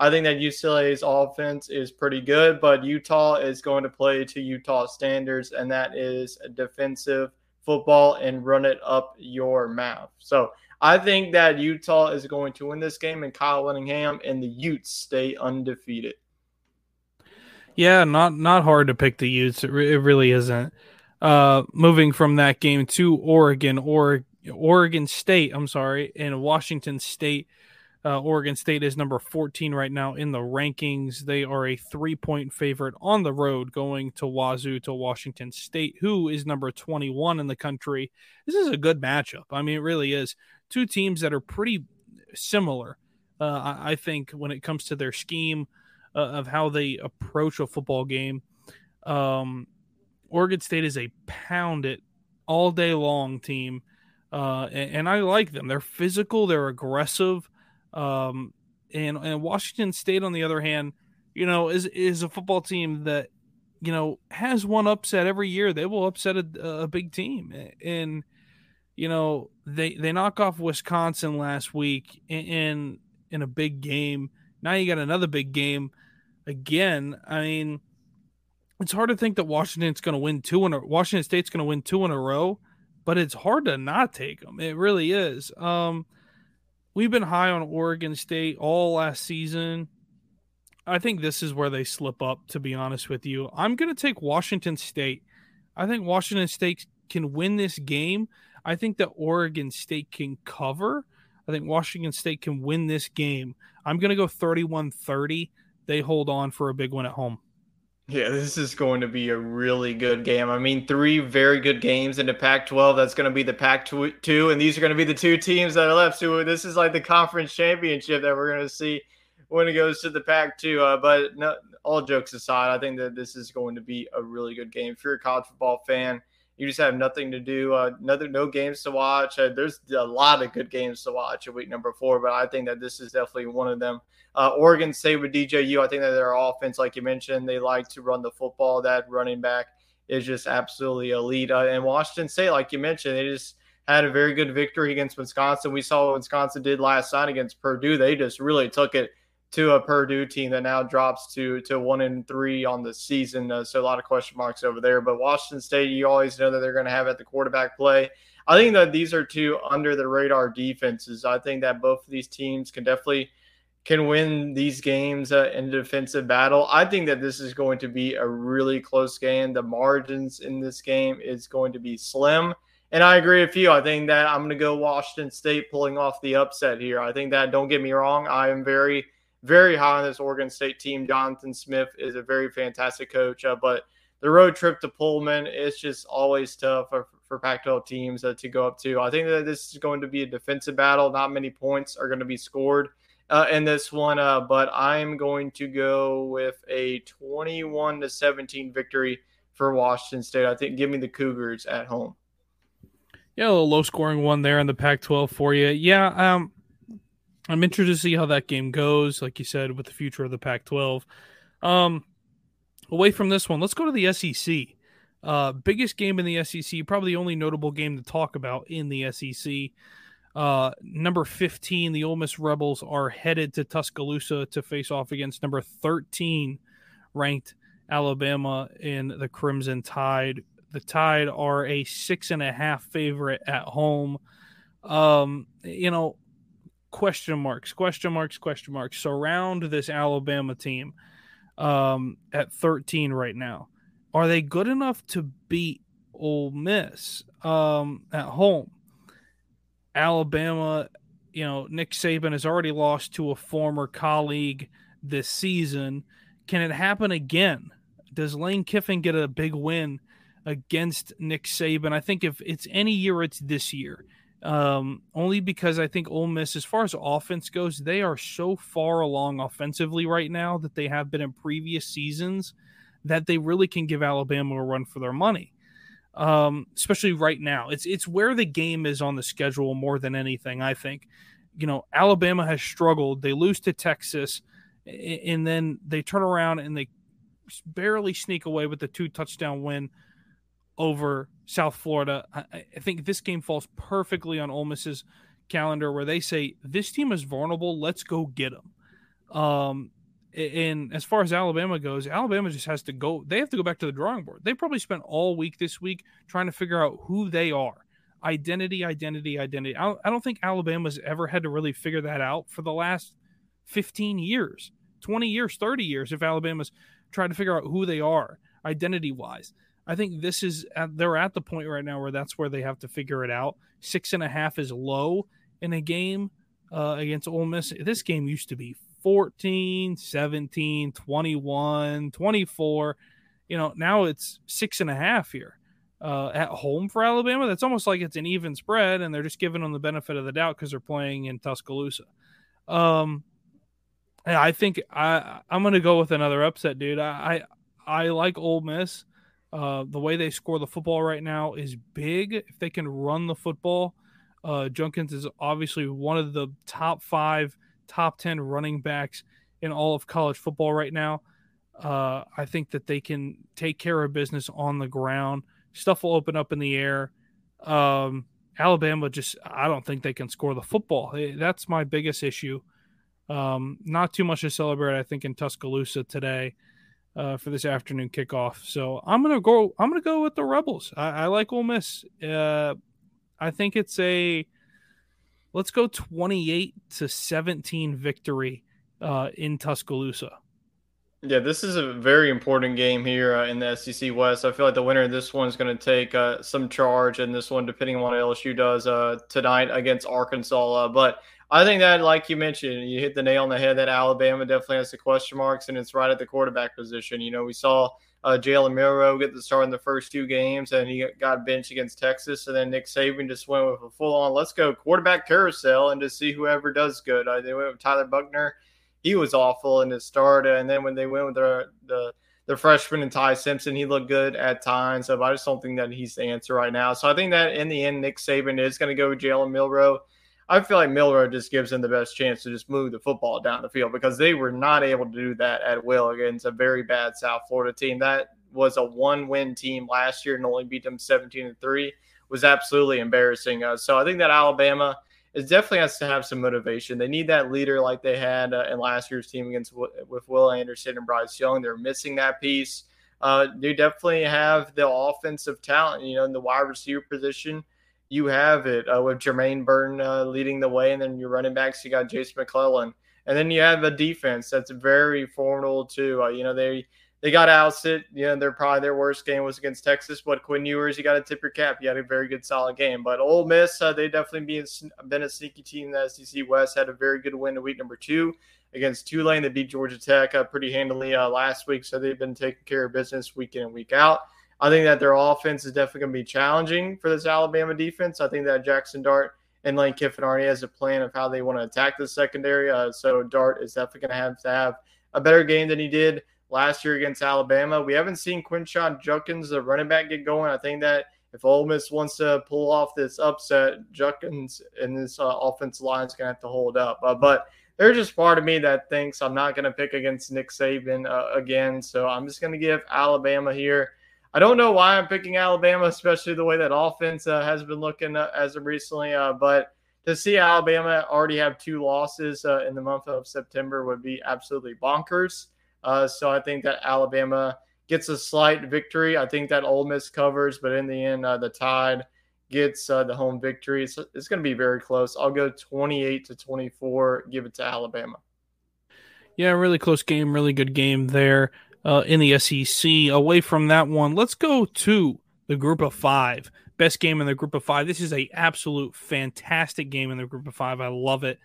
I think that UCLA's offense is pretty good, but Utah is going to play to Utah standards, and that is defensive football and run it up your mouth. So I think that Utah is going to win this game, and Kyle Whittingham and the Utes stay undefeated. Yeah, not not hard to pick the Utes. It, re- it really isn't. Uh, moving from that game to Oregon, or Oregon State. I'm sorry, and Washington State uh, Oregon State is number 14 right now in the rankings. They are a three point favorite on the road going to Wazoo to Washington State, who is number 21 in the country. This is a good matchup. I mean, it really is. Two teams that are pretty similar, uh, I think, when it comes to their scheme uh, of how they approach a football game. Um, Oregon State is a pound it all day long team. Uh, and, and I like them. They're physical, they're aggressive. Um, and and Washington State, on the other hand, you know, is is a football team that you know has one upset every year. They will upset a, a big team, and you know, they they knock off Wisconsin last week in in, in a big game. Now you got another big game again. I mean, it's hard to think that Washington's going to win two in a Washington State's going to win two in a row, but it's hard to not take them. It really is. Um, we've been high on Oregon State all last season. I think this is where they slip up, to be honest with you. I'm going to take Washington State. I think Washington State can win this game. I think that Oregon State can cover. I think Washington State can win this game. I'm going to go 31 30. They hold on for a big one at home. Yeah, this is going to be a really good game. I mean, three very good games in the Pac 12. That's going to be the Pac 2, and these are going to be the two teams that are left. So, this is like the conference championship that we're going to see when it goes to the Pac 2. Uh, but no, all jokes aside, I think that this is going to be a really good game. If you're a college football fan, you just have nothing to do, uh, no games to watch. Uh, there's a lot of good games to watch at week number four, but I think that this is definitely one of them. Uh, Oregon State with DJU, I think that their offense, like you mentioned, they like to run the football. That running back is just absolutely elite. Uh, and Washington State, like you mentioned, they just had a very good victory against Wisconsin. We saw what Wisconsin did last night against Purdue. They just really took it to a Purdue team that now drops to to one and three on the season. Uh, so a lot of question marks over there. But Washington State, you always know that they're going to have at the quarterback play. I think that these are two under the radar defenses. I think that both of these teams can definitely can win these games uh, in defensive battle. I think that this is going to be a really close game. The margins in this game is going to be slim. And I agree with you. I think that I'm going to go Washington State pulling off the upset here. I think that, don't get me wrong, I am very, very high on this Oregon State team. Jonathan Smith is a very fantastic coach, uh, but the road trip to Pullman is just always tough for, for Pac 12 teams uh, to go up to. I think that this is going to be a defensive battle. Not many points are going to be scored uh, in this one, uh, but I'm going to go with a 21 to 17 victory for Washington State. I think give me the Cougars at home. Yeah, a low scoring one there in the Pac 12 for you. Yeah, um, I'm interested to see how that game goes, like you said, with the future of the Pac 12. Um, away from this one, let's go to the SEC. Uh, biggest game in the SEC, probably the only notable game to talk about in the SEC. Uh, number 15, the Ole Miss Rebels are headed to Tuscaloosa to face off against number 13 ranked Alabama in the Crimson Tide. The Tide are a six and a half favorite at home. Um, you know, question marks, question marks, question marks surround this Alabama team um, at 13 right now. Are they good enough to beat Ole Miss um, at home? Alabama, you know, Nick Saban has already lost to a former colleague this season. Can it happen again? Does Lane Kiffin get a big win against Nick Saban? I think if it's any year, it's this year. Um, only because I think Ole Miss, as far as offense goes, they are so far along offensively right now that they have been in previous seasons that they really can give Alabama a run for their money um, especially right now. It's it's where the game is on the schedule more than anything. I think, you know, Alabama has struggled. They lose to Texas, and then they turn around and they barely sneak away with the two touchdown win over South Florida. I, I think this game falls perfectly on Ole Miss's calendar, where they say this team is vulnerable. Let's go get them. Um, and as far as Alabama goes, Alabama just has to go. They have to go back to the drawing board. They probably spent all week this week trying to figure out who they are. Identity, identity, identity. I don't think Alabama's ever had to really figure that out for the last 15 years, 20 years, 30 years. If Alabama's trying to figure out who they are identity wise, I think this is they're at the point right now where that's where they have to figure it out. Six and a half is low in a game uh, against Ole Miss. This game used to be 14, 17, 21, 24. You know, now it's six and a half here uh, at home for Alabama. That's almost like it's an even spread, and they're just giving them the benefit of the doubt because they're playing in Tuscaloosa. Um, I think I I'm gonna go with another upset, dude. I I, I like Ole Miss. Uh, the way they score the football right now is big. If they can run the football, uh, Judkins is obviously one of the top five top 10 running backs in all of college football right now. Uh, I think that they can take care of business on the ground. Stuff will open up in the air. Um, Alabama just, I don't think they can score the football. That's my biggest issue. Um, not too much to celebrate, I think, in Tuscaloosa today uh, for this afternoon kickoff. So I'm gonna go. I'm gonna go with the Rebels. I, I like Ole Miss. Uh, I think it's a let's go 28 to 17 victory uh, in Tuscaloosa. Yeah, this is a very important game here uh, in the SEC West. I feel like the winner of this one is going to take uh, some charge in this one, depending on what LSU does uh, tonight against Arkansas. Uh, but I think that, like you mentioned, you hit the nail on the head that Alabama definitely has the question marks, and it's right at the quarterback position. You know, we saw uh, Jalen Milroe get the start in the first two games, and he got benched against Texas. And then Nick Saban just went with a full on let's go quarterback carousel and just see whoever does good. Uh, they went with Tyler Buchner. He was awful in his start. And then when they went with the, the, the freshman and Ty Simpson, he looked good at times. So I just don't think that he's the answer right now. So I think that in the end, Nick Saban is going to go with Jalen Milroe. I feel like Milroe just gives them the best chance to just move the football down the field because they were not able to do that at will against a very bad South Florida team. That was a one-win team last year and only beat them 17 to three. Was absolutely embarrassing. Uh, so I think that Alabama is definitely has to have some motivation. They need that leader like they had uh, in last year's team against with Will Anderson and Bryce Young. They're missing that piece. Uh, they definitely have the offensive talent. You know, in the wide receiver position you have it uh, with Jermaine Burton uh, leading the way, and then your running backs, you got Jason McClellan, and then you have a defense that's very formidable too. Uh, you know they they got ousted. You know they're probably their worst game was against Texas, but Quinn Ewers, you got to tip your cap. You had a very good solid game, but Ole Miss, uh, they definitely been been a sneaky team in the SEC West. Had a very good win in week number two against Tulane. They beat Georgia Tech uh, pretty handily uh, last week, so they've been taking care of business week in and week out. I think that their offense is definitely going to be challenging for this Alabama defense. I think that Jackson Dart and Lane Kiffin already has a plan of how they want to attack the secondary. Uh, so Dart is definitely going to have to have a better game than he did last year against Alabama. We haven't seen Quinshon Judkins, the running back, get going. I think that if Ole Miss wants to pull off this upset, Judkins and this uh, offensive line is going to have to hold up. Uh, but there's just part of me that thinks I'm not going to pick against Nick Saban uh, again. So I'm just going to give Alabama here. I don't know why I'm picking Alabama, especially the way that offense uh, has been looking uh, as of recently. Uh, but to see Alabama already have two losses uh, in the month of September would be absolutely bonkers. Uh, so I think that Alabama gets a slight victory. I think that Ole Miss covers, but in the end, uh, the Tide gets the home victory. It's, it's going to be very close. I'll go 28 to 24. Give it to Alabama. Yeah, really close game, really good game there uh, in the SEC. Away from that one, let's go to the group of five. Best game in the group of five. This is a absolute fantastic game in the group of five. I love it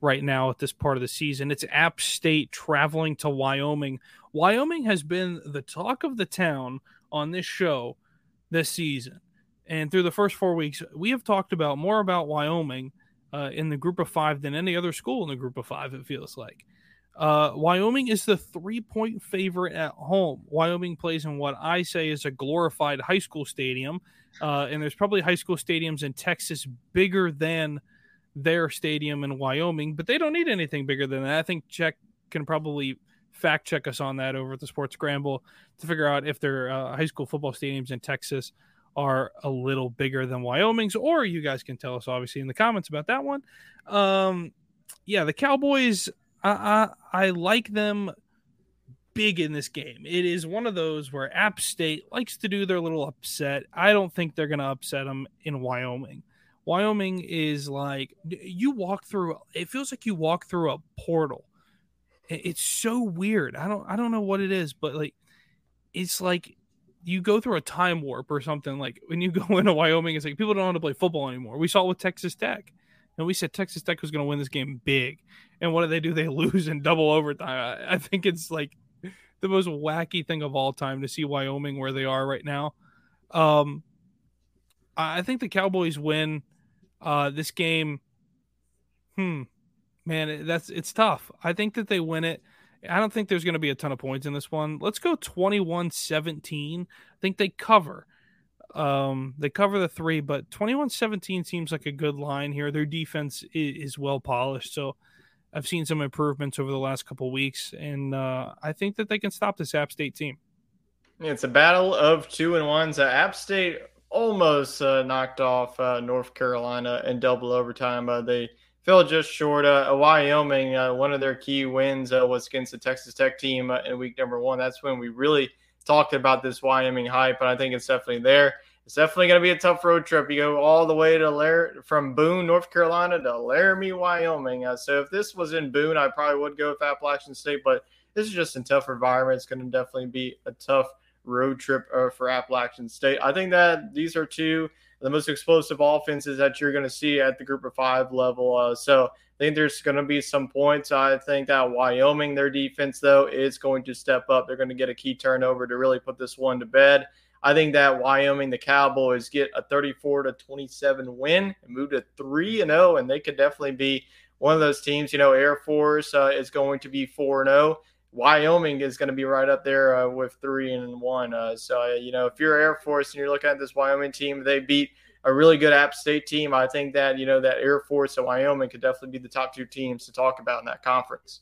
right now at this part of the season. It's App State traveling to Wyoming. Wyoming has been the talk of the town on this show this season. And through the first four weeks, we have talked about more about Wyoming uh, in the group of five than any other school in the group of five, it feels like. Uh, Wyoming is the three point favorite at home. Wyoming plays in what I say is a glorified high school stadium. Uh, and there's probably high school stadiums in Texas bigger than their stadium in Wyoming, but they don't need anything bigger than that. I think Check can probably fact check us on that over at the Sports Scramble to figure out if their uh, high school football stadiums in Texas are a little bigger than Wyoming's, or you guys can tell us obviously in the comments about that one. Um, yeah, the Cowboys I, I, like them big in this game. It is one of those where App State likes to do their little upset. I don't think they're going to upset them in Wyoming. Wyoming is like you walk through. It feels like you walk through a portal. It's so weird. I don't. I don't know what it is, but like, it's like you go through a time warp or something. Like when you [LAUGHS] go into Wyoming, it's like people don't want to play football anymore. We saw it with Texas Tech. And we said Texas Tech was going to win this game big. And what do they do? They [LAUGHS] lose in double overtime. I, I think it's like the most wacky thing of all time to see Wyoming where they are right now. Um, I think the Cowboys win uh, this game. Hmm, man, that's it's tough. I think that they win it. I don't think there's going to be a ton of points in this one. Let's go 21-17. I think they cover. Um, they cover the three, but 21-17 seems like a good line here. Their defense is, is well polished, so I've seen some improvements over the last couple weeks, and uh, I think that they can stop this App State team. It's a battle of two and ones. Uh, App State almost uh, knocked off uh, North Carolina in double overtime. They fell just short. Uh, Wyoming, uh, one of their key wins uh, was against the Texas Tech team in week number one. That's when we really talked about this Wyoming hype, and I think it's definitely there. It's definitely going to be a tough road trip. You go all the way to Lar- from Boone, North Carolina to Laramie, Wyoming. so if this was in Boone, I probably would go with Appalachian State, but this is just a tough environment. It's going to definitely be a tough road trip uh, for Appalachian State. I think that these are two the most explosive offenses that you're going to see at the group of five level. Uh, so I think there's going to be some points. I think that Wyoming, their defense, though, is going to step up. They're going to get a key turnover to really put this one to bed. I think that Wyoming, the Cowboys, get a 34 to 27 win and move to 3 and 0, and they could definitely be one of those teams. You know, Air Force uh, is going to be 4 and 0. Wyoming is going to be right up there uh, with three and one. Uh, so, you know, if you're Air Force and you're looking at this Wyoming team, they beat a really good App State team. I think that, you know, that Air Force and Wyoming could definitely be the top two teams to talk about in that conference.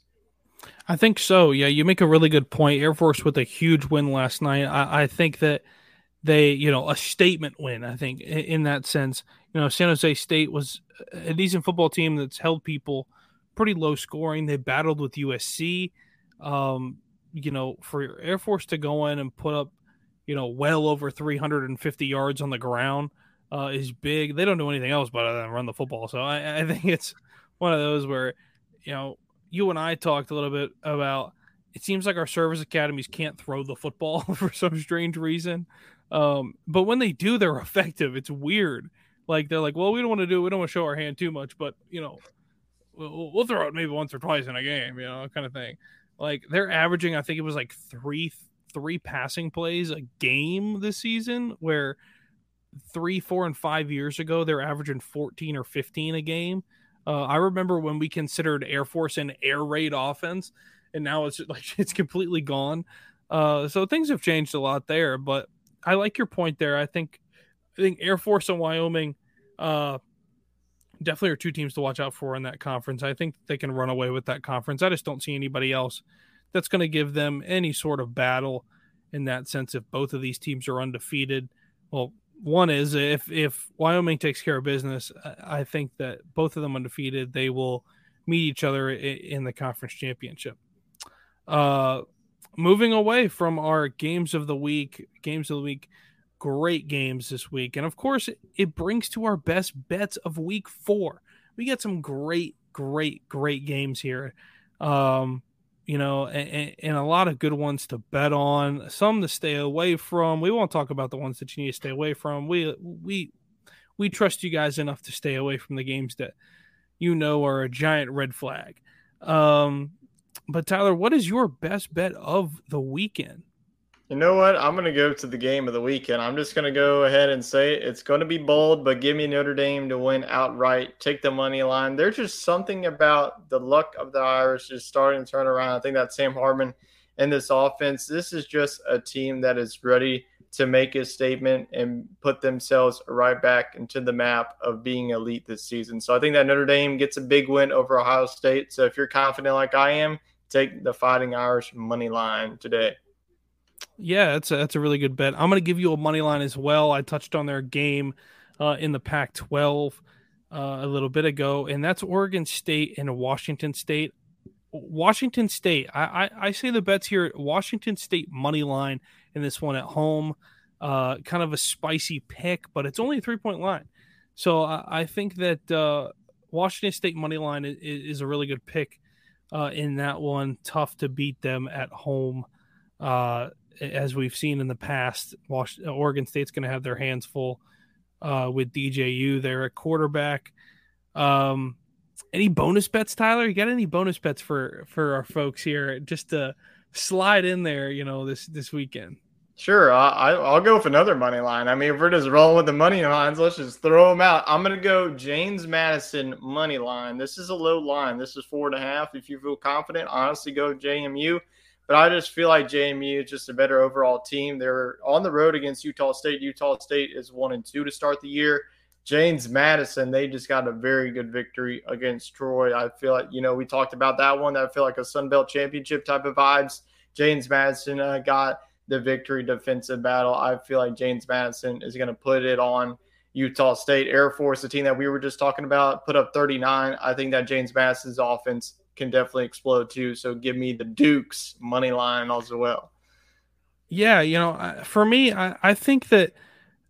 I think so. Yeah, you make a really good point. Air Force with a huge win last night. I, I think that they, you know, a statement win, I think, in, in that sense. You know, San Jose State was a decent football team that's held people pretty low scoring. They battled with USC um, you know, for Air Force to go in and put up, you know, well over 350 yards on the ground uh, is big. They don't do anything else but run the football. So I, I think it's one of those where, you know, you and I talked a little bit about it seems like our service academies can't throw the football [LAUGHS] for some strange reason. Um, but when they do, they're effective. It's weird. Like they're like, well, we don't want to do, we don't want to show our hand too much, but you know, we'll, we'll throw it maybe once or twice in a game, you know, kind of thing. Like they're averaging, I think it was like three three passing plays a game this season, where three, four, and five years ago they're averaging 14 or 15 a game. Uh, I remember when we considered Air Force an air raid offense, and now it's [LAUGHS] like it's completely gone. Uh, so things have changed a lot there. But I like your point there. I think I think Air Force and Wyoming uh, definitely are two teams to watch out for in that conference. I think they can run away with that conference. I just don't see anybody else that's going to give them any sort of battle in that sense if both of these teams are undefeated. Well, one is if if Wyoming takes care of business, I think that both of them undefeated, they will meet each other in the conference championship. Uh moving away from our games of the week, games of the week, great games this week. And of course, it brings to our best bets of week four. We get some great, great, great games here. Um, you know, and, and, a lot of good ones to bet on, some to stay away from. We won't talk about the ones that you need to stay away from. We we we trust you guys enough to stay away from the games that you know are a giant red flag. Um, but Tyler, what is your best bet of the weekend? You know what? I'm going to go to the game of the weekend. I'm just going to go ahead and say it. it's going to be bold, but give me Notre Dame to win outright. Take the money line. There's just something about the luck of the Irish just starting to turn around. I think that Sam Hartman and this offense, this is just a team that is ready to make a statement and put themselves right back into the map of being elite this season. So I think that Notre Dame gets a big win over Ohio State. So if you're confident like I am, take the Fighting Irish money line today. Yeah, that's a, that's a really good bet. I'm going to give you a money line as well. I touched on their game uh, in the Pac-12 uh, a little bit ago, and that's Oregon State and Washington State. Washington State. I, I, I say the bets here. Washington State money line in this one at home. Uh, kind of a spicy pick, but it's only a three point line. So I, I think that uh, Washington State money line is, is a really good pick uh, in that one. Tough to beat them at home. Uh, as we've seen in the past, Washington, Oregon State's going to have their hands full uh, with DJU there at quarterback. Um, any bonus bets, Tyler? You got any bonus bets for for our folks here? Just to slide in there, you know, this this weekend. Sure, I, I'll go with another money line. I mean, if we're just rolling with the money lines, let's just throw them out. I'm going to go James Madison money line. This is a low line. This is four and a half. If you feel confident, honestly, go JMU. But I just feel like JMU is just a better overall team. They're on the road against Utah State. Utah State is one and two to start the year. James Madison, they just got a very good victory against Troy. I feel like, you know, we talked about that one. I feel like a Sun Belt championship type of vibes. James Madison uh, got the victory defensive battle. I feel like James Madison is going to put it on Utah State. Air Force, the team that we were just talking about, put up 39. I think that James Madison's offense can definitely explode too. So give me the Dukes money line as well. Yeah, you know, for me, I, I think that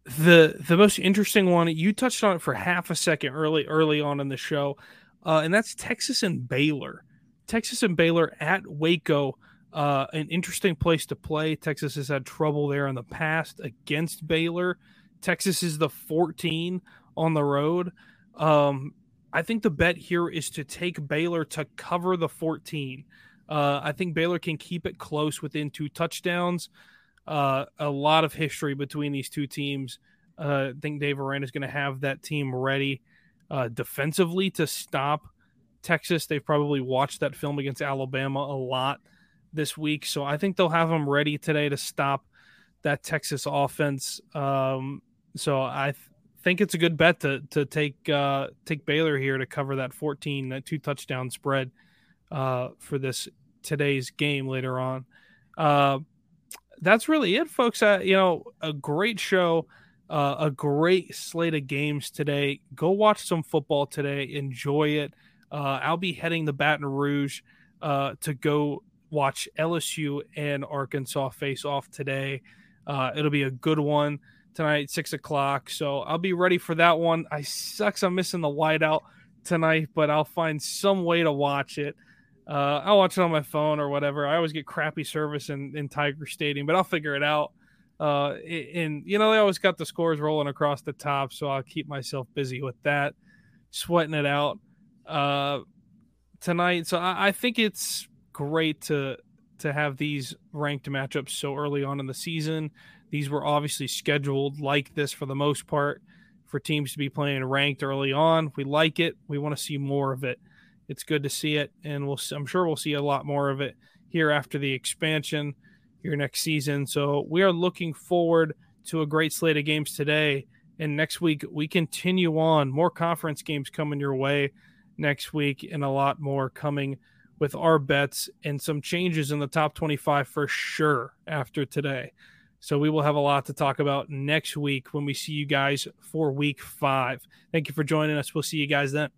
the the most interesting one you touched on it for half a second early early on in the show, uh, and that's Texas and Baylor. Texas and Baylor at Waco, uh, an interesting place to play. Texas has had trouble there in the past against Baylor. Texas is the 14 on the road. Um, I think the bet here is to take Baylor to cover the 14. Uh, I think Baylor can keep it close within two touchdowns. Uh, a lot of history between these two teams. Uh, I think Dave Aranda is going to have that team ready uh, defensively to stop Texas. They've probably watched that film against Alabama a lot this week, so I think they'll have them ready today to stop that Texas offense. Um, so I th- think it's a good bet to to take uh, take Baylor here to cover that 14 that two touchdown spread uh, for this today's game later on. Uh, that's really it, folks. Uh, you know, a great show, uh, a great slate of games today. Go watch some football today. Enjoy it. Uh, I'll be heading to Baton Rouge uh, to go watch LSU and Arkansas face off today. Uh, it'll be a good one tonight, six o'clock. So I'll be ready for that one. I sucks I'm missing the whiteout tonight, but I'll find some way to watch it. Uh, I'll watch it on my phone or whatever. I always get crappy service in, in Tiger Stadium, but I'll figure it out. Uh, and you know they always got the scores rolling across the top, so I'll keep myself busy with that, sweating it out uh, tonight. So I, I think it's great to to have these ranked matchups so early on in the season. These were obviously scheduled like this for the most part for teams to be playing ranked early on. We like it. We want to see more of it. It's good to see it, and we'll. I'm sure we'll see a lot more of it here after the expansion here next season. So we are looking forward to a great slate of games today. And next week we continue on more conference games coming your way next week, and a lot more coming with our bets and some changes in the top 25 for sure after today. So we will have a lot to talk about next week when we see you guys for week five. Thank you for joining us. We'll see you guys then.